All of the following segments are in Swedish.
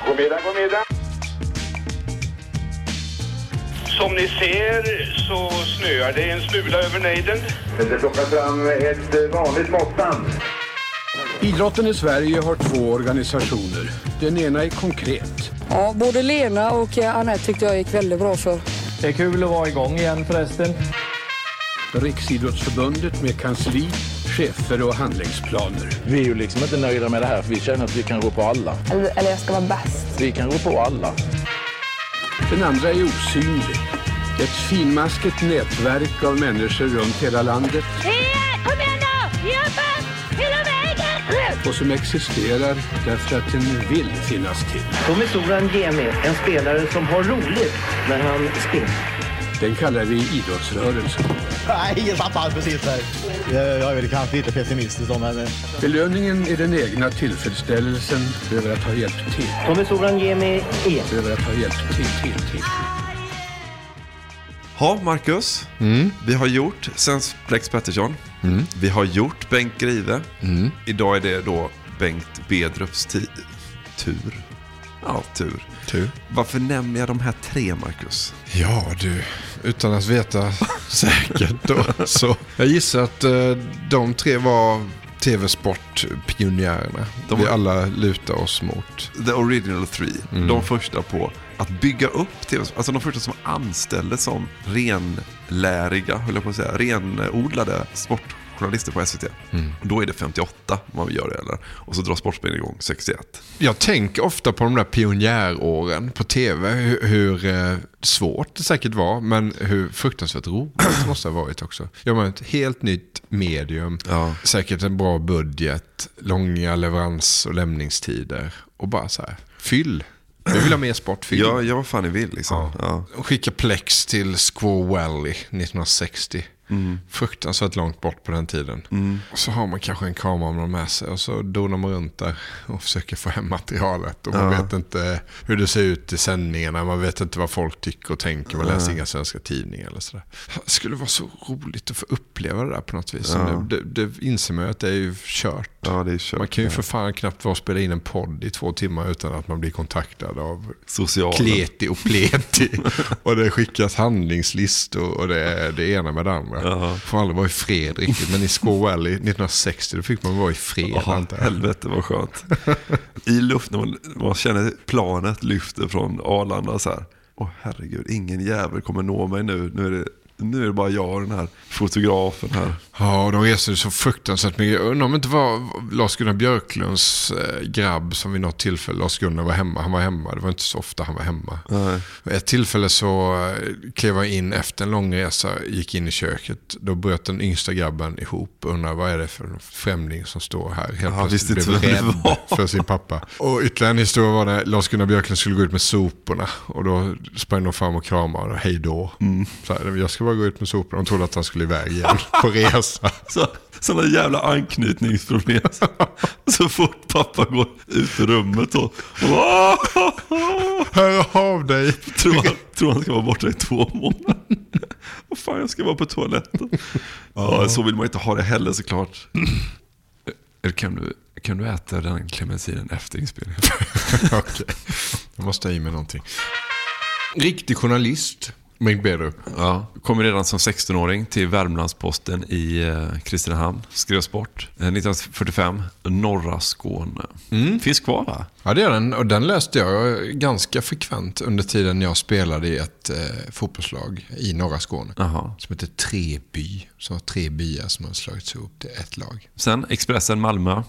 God middag, god middag. Som ni ser så snöar det en smula över nejden. Det plockar fram ett vanligt måttband. Idrotten i Sverige har två organisationer. Den ena är konkret. Ja, både Lena och Anette tyckte jag gick väldigt bra för. Det är kul att vara igång igen förresten. Riksidrottsförbundet med kansli, chefer och handlingsplaner. Vi är ju liksom inte nöjda med det här för vi känner att vi kan gå på alla. Eller, eller jag ska vara bäst. Vi kan gå på alla. Den andra är osynlig. Ett finmaskigt nätverk av människor runt hela landet. Kom igen nu! Jobba! Hela vägen! Och som existerar därför att den vill finnas till. Tommy Soran Gemi, en spelare som har roligt när han spelar. Den kallar vi idrottsrörelsen. Nej, jag tappade precis där. Jag är väl kanske lite pessimistisk då, men... Belöningen är den egna tillfredsställelsen över att ha hjälpt till. Tommy Soran Gemi är. Över att ha hjälpt till, till, till. Ja, Marcus. Mm. Vi har gjort Sens Plex Pettersson. Mm. Vi har gjort Bengt Grive. Mm. Idag är det då Bengt Bedrups tur. Ja, tur. Tur. Varför nämner jag de här tre, Marcus? Ja du, utan att veta säkert då. Så jag gissar att eh, de tre var tv-sportpionjärerna. De Vi alla lutar oss mot. The original three. Mm. De första på att bygga upp tv Alltså de första som anställdes som renläriga, höll jag på att säga, renodlade sportjournalister på SVT. Mm. Då är det 58 man gör det, eller? Och så drar Sportspegeln igång 61. Jag tänker ofta på de där pionjäråren på tv. Hur, hur eh, svårt det säkert var, men hur fruktansvärt roligt det måste ha varit också. Jag menar, ett helt nytt medium, Ja. säkert en bra budget, långa leverans och lämningstider. Och bara så här, fyll. Vi vill ha mer sportfilm. Ja, ja, vad fan ni vill liksom. Ja. Och skicka Plex till Squaw Valley 1960. Mm. Fruktansvärt långt bort på den tiden. Och så har man kanske en kameraman med sig och så donar man runt där och försöker få hem materialet. Och man Ja. vet inte hur det ser ut i sändningarna, man vet inte vad folk tycker och tänker, man läser Nej. inga svenska tidningar eller sådär. Det skulle vara så roligt att få uppleva det där på något vis. Ja. Det, det, det inser man ju att det är ju kört. Ja, är kört. Man kan ju ja. för fan knappt vara spela in en podd i två timmar utan att man blir kontaktad av Socialen. kleti och pleti. och det skickas handlingslistor och det det ena med det andra. Ja. Får aldrig vara i fred riktigt. Men i Valley 1960 då fick man vara i fred. Ja, antar jag. helvete vad skönt. I luft när man, man känner planet lyfter från Arlanda så här. Åh herregud, ingen jävel kommer nå mig nu. Nu är det, nu är det bara jag och den här fotografen här. Ja, och de reste så fruktansvärt mycket. Jag undrar om det inte var Lars-Gunnar Björklunds eh, grabb som vid något tillfälle, Lars-Gunnar var hemma. Han var hemma, det var inte så ofta han var hemma. Nej. Vid ett tillfälle så eh, klev jag in efter en lång resa, gick in i köket. Då bröt den yngsta grabben ihop och undrade vad är det för främling som står här. Helt Ja, plötsligt blev rädd för sin pappa. Och ytterligare en historia var när Lars-Gunnar Björklund skulle gå ut med soporna. Och då sprang de fram och kramade och hej då. Mm. Så här, jag ska bara gå ut med soporna. De trodde att han skulle iväg igen på resa. Så, sådana jävla anknytningsproblem. Så fort pappa går ut ur rummet och... Hör av dig. Tror han, tror han ska vara borta i två månader. Vad fan, jag ska vara på toaletten. Ja, så vill man inte ha det heller såklart. Kan du, kan du äta den clementinen efter inspelningen? Okej, jag måste ha i mig någonting. Riktig journalist, Bedrup. Ja, kom redan som 16-åring till Värmlandsposten i eh, Kristinehamn. Skrev sport. Eh, 1945, norra Skåne. Finns kvar va? Ja, det är den. Och den läste jag ganska frekvent under tiden jag spelade i ett eh, fotbollslag i norra Skåne. Jaha. Som heter Treby. Som var tre byar som har slagits ihop till ett lag. Sen Expressen Malmö,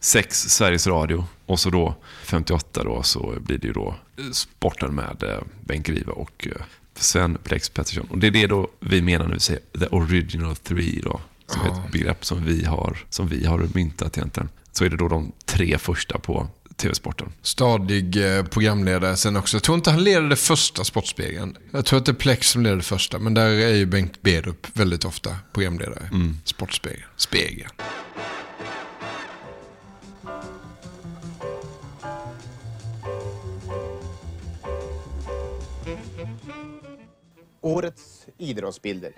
1956 Sveriges Radio. Och så då 58 då så blir det ju då sporten med eh, Bengt Grive och eh, Sven Plex Pettersson. Och det är det då vi menar när vi säger the original three då. Som är ett begrepp som vi har, som vi har myntat egentligen. Så är det då de tre första på TV-sporten. Stadig eh, programledare sen också. Jag tror inte han leder det första Sportspegeln. Jag tror att det är Plex som leder det första. Men där är ju Bengt Bedrup väldigt ofta programledare. Mm. Sportspegeln. Spegeln. Årets idrottsbilder.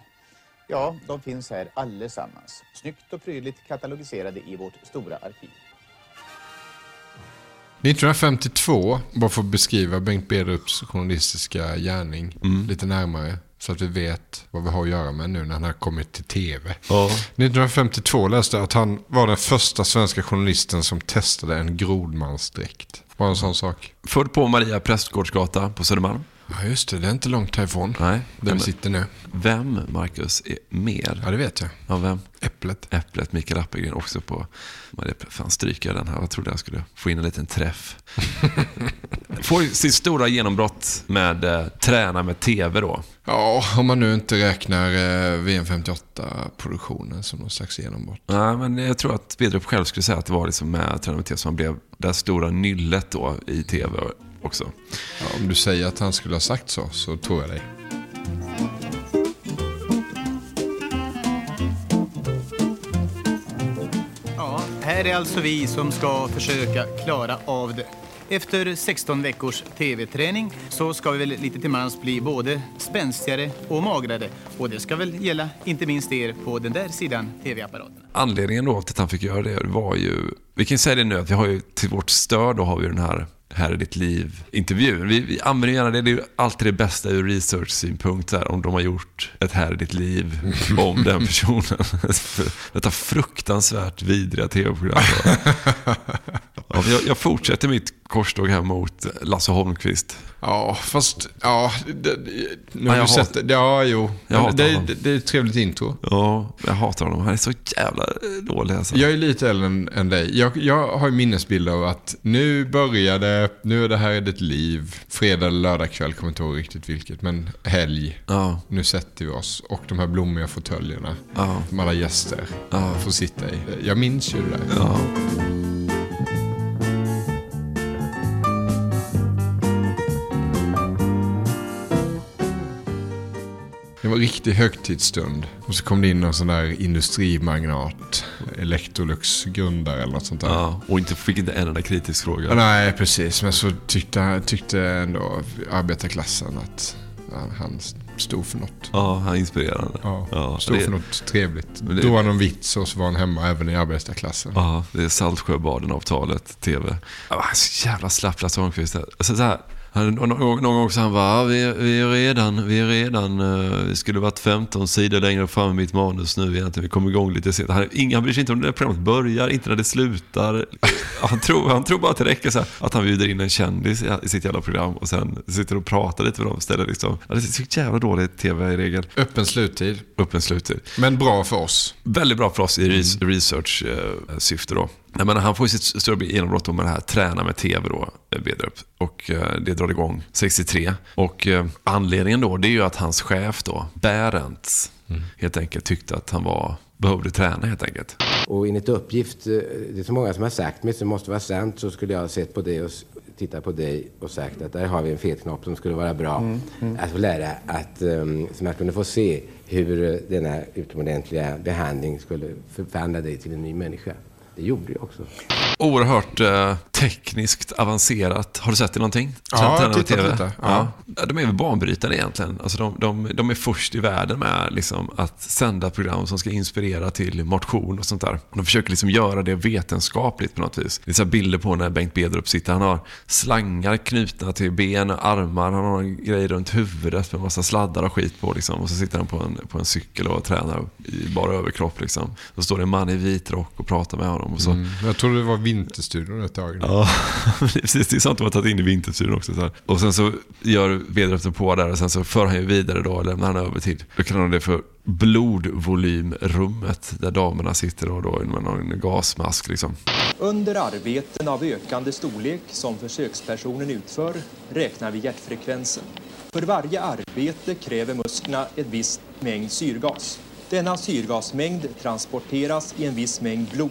Ja, de finns här allesammans. Snyggt och prydligt katalogiserade i vårt stora arkiv. 1952, bara för att beskriva Bengt Bedrups journalistiska gärning Mm. lite närmare. Så att vi vet vad vi har att göra med nu när han har kommit till tv. Ja. 1952 läste jag att han var den första svenska journalisten som testade en grodmansdräkt. Bara en sån sak. Född på Maria Prästgårdsgata på Södermalm. Ja just det, det är inte långt härifrån. Nej. Där vi sitter nu. Vem, Marcus, är mer? Ja det vet jag. Ja, vem? Äpplet. Äpplet, Mikael Appelgren också på Maria Fan, stryker jag den här? Jag trodde jag skulle få in en liten träff. Får sitt stora genombrott med eh, Träna med TV då. Ja, om man nu inte räknar eh, VM 58-produktionen som någon slags genombrott. Nej, men jag tror att Bedrup själv skulle säga att det var liksom med Träna med TV som han blev det stora nyllet då i TV också. Ja, om du säger att han skulle ha sagt så, så tror jag dig. Ja, här är alltså vi som ska försöka klara av det. Efter 16 veckors tv-träning så ska vi väl lite till mans bli både spänstigare och magrare. Och det ska väl gälla inte minst er på den där sidan tv-apparaten. Anledningen då till att han fick göra det var ju, vi kan säga det nu, att vi har ju till vårt stöd då har vi den här här är ditt liv-intervjun. Vi, vi använder gärna det, det är alltid det bästa ur research-synpunkt, om de har gjort ett här är ditt liv om den personen. Detta fruktansvärt vidriga tv-program. Ja, jag, jag fortsätter mitt korståg här mot Lasse Holmqvist. Ja, fast... Ja, det, nu Ja, har jag vi sett det. Ja, jo. Jag Men hatar det, det, det är ett trevligt intro. Ja, jag hatar honom. Han är så jävla dålig alltså. Jag är lite äldre än, än dig. Jag, jag har ju minnesbilder av att nu började, nu är det här är ditt liv. Fredag eller lördag kväll, kommer inte ihåg riktigt vilket. Men helg. Ja. Nu sätter vi oss. Och de här blommiga fåtöljerna. Ja. Med alla gäster. Ja. Får sitta i. Jag minns ju det där. Ja. Var en riktig högtidsstund. Och så kom det in någon sån där industrimagnat. Electrolux grundare eller något sånt där. Ja, och inte, fick inte en enda kritisk fråga. Ja, Nej, precis. Men så tyckte, tyckte ändå arbetarklassen att ja, han stod för något. Ja, han är inspirerande. Ja, stod det- för något trevligt. Det- Då var någon vits och så var han hemma även i arbetarklassen. Ja, det är Saltsjöbaden-avtalet, TV. Ja, han är så jävla slapp, Lasse Holmqvist. Alltså, så här, han, någon, någon gång så han bara, ja, vi, vi är redan, vi är redan, eh, vi skulle varit 15 sidor längre fram i mitt manus nu egentligen. Vi kom igång lite sent. Han, ingen, han bryr sig inte om när programmet börjar, inte när det slutar. Han tror, han tror bara att det räcker så här, att han bjuder in en kändis i, sitt jävla program och sen sitter och pratar lite med dem istället. Liksom. Ja, det är så jävla dåligt TV i regel. Öppen sluttid. Öppen sluttid. Men bra för oss. Väldigt bra för oss i res- research-syfte då. Jag menar, han får sitt stora genombrott med det här träna med TV då, eh, Bedrup. Och eh, det drar igång 63. Och eh, anledningen då, det är ju att hans chef då, Bärents, helt enkelt tyckte att han var, behövde träna helt enkelt. Och enligt uppgift, eh, det är så många som har sagt mig, så måste vara sant, så skulle jag ha sett på det och tittat på dig och sagt att där har vi en fet knopp som skulle vara bra Mm, mm. att få lära att, um, så man kunde få se hur denna utomordentliga behandling skulle förvandla dig till en ny människa. Det gjorde jag också. Oerhört eh, tekniskt avancerat. Har du sett det någonting? Ja, jag har tittat lite. Ja. Ja. De är väl banbrytande egentligen. Alltså de, de, de är först i världen med liksom, att sända program som ska inspirera till motion och sånt där. De försöker liksom göra det vetenskapligt på något vis. Det är så här bilder på när Bengt Bedrup sitter. Han har slangar knutna till ben och armar. Han har en grej runt huvudet med massa sladdar och skit på. Liksom. Och så sitter han på en, på en cykel och tränar i bara överkropp. Liksom. Så står det en man i vit rock och pratar med honom. Och så, Mm. Jag trodde det var Vinterstudion ett tag. Ja, precis. Det är sånt de har tagit in i vinterstudion också. Så här. Och sen så gör Vedröften på där och sen så för han ju vidare då och lämnar han över till, då kallar de det för blodvolymrummet där damerna sitter och då med någon gasmask liksom. Under arbeten av ökande storlek som försökspersonen utför räknar vi hjärtfrekvensen. För varje arbete kräver musklerna ett visst mängd syrgas. Denna syrgasmängd transporteras i en viss mängd blod.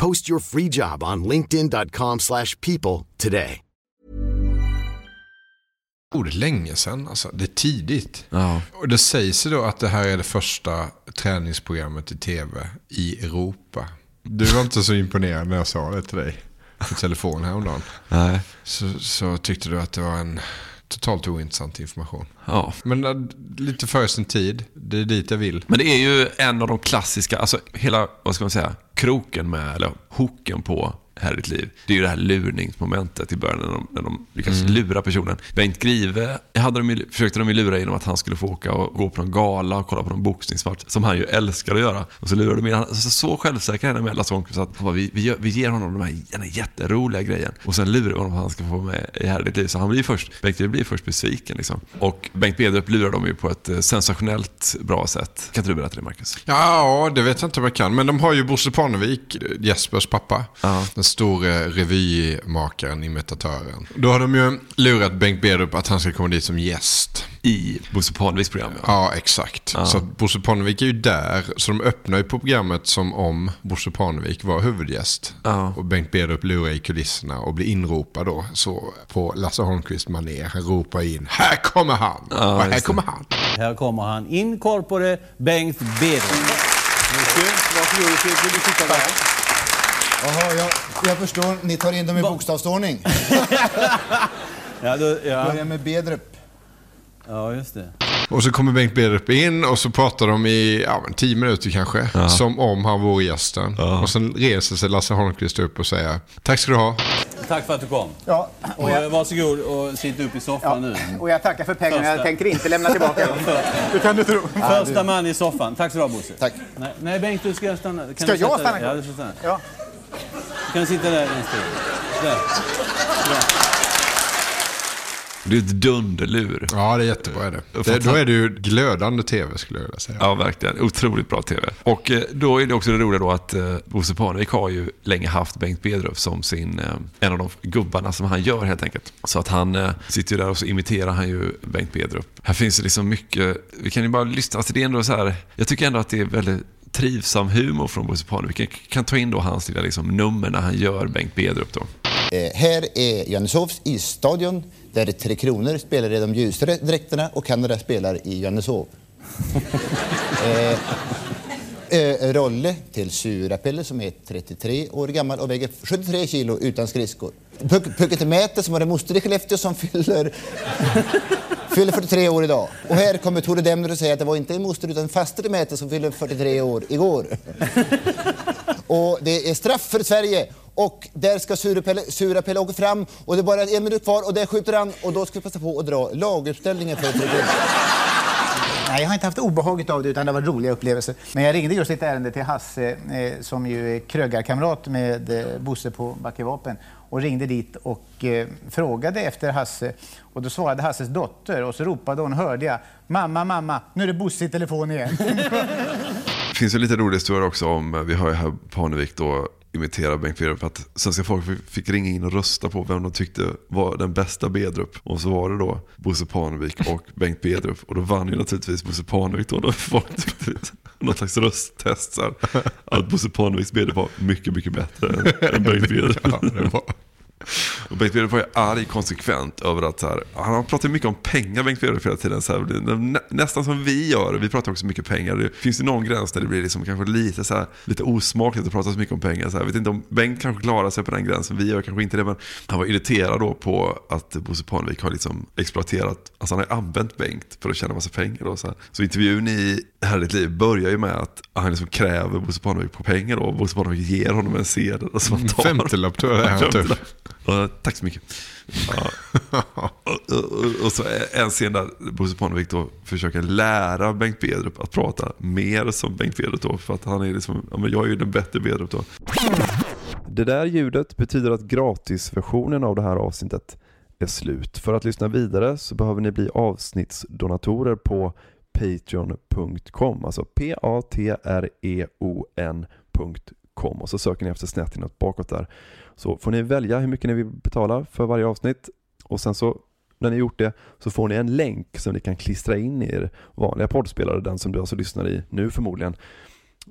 Post your free job on linkedin.com slash people today. Länge sedan. Alltså, det är tidigt. Och det sägs ju då att det här är det första träningsprogrammet i tv i Europa. Du var inte så imponerad när jag sa det till dig på telefon häromdagen. Nej. Så, så tyckte du att det var en totalt ointressant information. Ja. Men äh, lite före sin tid. Det är dit jag vill. Men det är ju en av de klassiska, alltså hela, vad ska man säga, kroken med, eller hooken på här i ditt liv. Det är ju det här lurningsmomentet i början när de, när de lyckas Mm. lura personen. Bengt Grive hade de, ju- försökte de ju lura genom att han skulle få åka och gå på någon gala och kolla på någon boxningsmatch, som han ju älskar att göra. Och så lurade de in honom. Så, så självsäker är han med Lasse Holmqvist att han bara, vi, vi, gör, vi ger honom de här, den här jätteroliga grejen. Och sen lurar vi honom att han ska få vara med i här i ditt liv. Så han blir först, Bengt Grive blir först besviken liksom. Och Bengt Bedrup lurar dem ju på ett eh, sensationellt bra sätt. Kan inte du berätta det Marcus? Ja, det vet jag inte om jag kan. Men de har ju Bosse Parnevik, Jespers pappa. Den store revymakaren, imitatören. Då har de ju lurat Bengt Bedrup att han ska komma dit som gäst. I Bosse Parneviks program. Ja, ja exakt. Ja. Så att Bosse Parnevik är ju där. Så de öppnar ju på programmet som om Bosse Parnevik var huvudgäst. Ja. Och Bengt Bedrup lurar i kulisserna och blir inropad då. Så på Lasse Holmqvist manér. Han ropar in. Här kommer han! Ja, och här kommer han. Här kommer han. In corpore Bengt Bedrup. Varsågod, vill du sitta där? Jaha, jag, jag förstår. Ni tar in dem i bokstavsordning. ja, då, ja. Börjar med Bedrup. Ja, just det. Och så kommer Bengt Bedrup in och så pratar de i ja, tio minuter kanske. Ja. Som om han vore gästen. Ja. Och sen reser sig Lasse Holmqvist upp och säger Tack ska du ha. Tack för att du kom. Ja, och jag... Varsågod och sitt upp i soffan ja. nu. Och jag tackar för pengarna. Första... Jag tänker inte lämna tillbaka dem. det kan du tro. Första man i soffan. Tack så du ha Bosse. Tack. Nej, nej Bengt, du ska stanna. Kan ska jag stanna? Ja, du ska stanna. Ja. Du kan sitta där en stund. Där. där. Det är ett dunderlur. Ja, det är jättebra. Är det. Det, då är det ju glödande tv skulle jag vilja säga. Ja, verkligen. Otroligt bra tv. Och eh, då är det också det roliga då att eh, Bosse Parnevik har ju länge haft Bengt Bedröf som sin, eh, en av de gubbarna som han gör helt enkelt. Så att han sitter ju där och så imiterar han ju Bengt Bedröf. Här finns det liksom mycket, vi kan ju bara lyssna, alltså det är ändå så här, jag tycker ändå att det är väldigt trivsam humor från Bosse Parnevik. Vi kan, ta in då hans lilla liksom, nummer när han gör Bengt Bedrup då. Eh, här är Janneshovs isstadion där Tre Kronor spelar i de ljusare dräkterna och Kanada spelar i Johanneshov. eh, eh, Rolle till Surapelle som är 33 år gammal och väger 73 kilo utan skridskor. Pucke till Mäte som har en moster i Skellefteå som fyller, fyller 43 år idag. Och här kommer Tore Demner och säger att det var inte en moster utan en faster till som fyllde 43 år igår. och det är straff för Sverige och där ska sura Pelle åka fram och det är bara en minut kvar och där skjuter han och då ska vi passa på att dra laguppställningen för Trygg Nej, jag har inte haft obehaget av det utan det var roliga upplevelser. Men jag ringde just ett ärende till Hasse eh, som ju är krögarkamrat med eh, Bosse på Backevapen och ringde dit och eh, frågade efter Hasse. Och då svarade Hasses dotter och så ropade hon, hörde jag, mamma, mamma, nu är det Bosse i telefon igen. det finns ju lite rolig historia också om, eh, vi har ju här Parnevik då imitera Bengt Bedrup. Att svenska folk fick ringa in och rösta på vem de tyckte var den bästa Bedrup. Och så var det då Bosse Parnevik och Bengt Bedrup. Och då vann ju naturligtvis Bosse Parnevik då. då folk tyckte något slags rösttest. Så här, att Bosse Parneviks Bedrup var mycket, mycket bättre än, Bengt Bedrup. Ja, och Bengt var ju arg konsekvent över att så här, han pratar mycket om pengar Bengt Bedrup hela tiden. Så här, nästan som vi gör, vi pratar också mycket pengar. Det finns ju någon gräns där det blir liksom kanske lite, så här, lite osmakligt att prata så mycket om pengar. Så här, vet inte om Bengt kanske klarar sig på den gränsen, vi gör kanske inte det. Men han var irriterad då på att Bosse Parnevik har liksom exploaterat, alltså han har använt Bengt för att tjäna massa pengar. Då, så, här. så intervjun i Härligt liv börjar ju med att han liksom kräver Bosse Parnevik på pengar då. Bosse Parnevik ger honom en sedel. Alltså man tar Femtiolapp tror jag det är. Typ. Uh, tack så mycket. Och, och, och, så en scen där Bosse Parnevik då försöker lära Bengt Bedrup att prata mer som Bengt Bedrup då. För att han är liksom, ja, men jag är ju den bättre Bedrup då. Det där ljudet betyder att gratisversionen av det här avsnittet är slut. För att lyssna vidare så behöver ni bli avsnittsdonatorer på patreon.com. Alltså p-a-t-r-e-o-n.com och så söker ni efter snett inåt bakåt där. Så får ni välja hur mycket ni vill betala för varje avsnitt och sen så när ni gjort det så får ni en länk som ni kan klistra in i er vanliga poddspelare, den som du alltså lyssnar i nu förmodligen.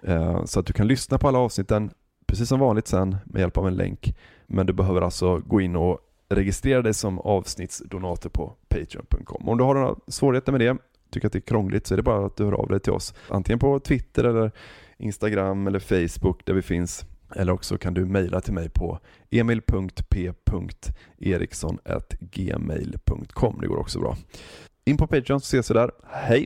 Eh, så att du kan lyssna på alla avsnitten precis som vanligt sen med hjälp av en länk. Men du behöver alltså gå in och registrera dig som avsnittsdonator på Patreon.com. Om du har några svårigheter med det, tycker att det är krångligt, så är det bara att du hör av dig till oss. Antingen på Twitter eller Instagram eller Facebook där vi finns. Eller också kan du mejla till mig på emil.p.eriksson.gmail.com. Det går också bra. In på Patreon så ses vi där. Hej!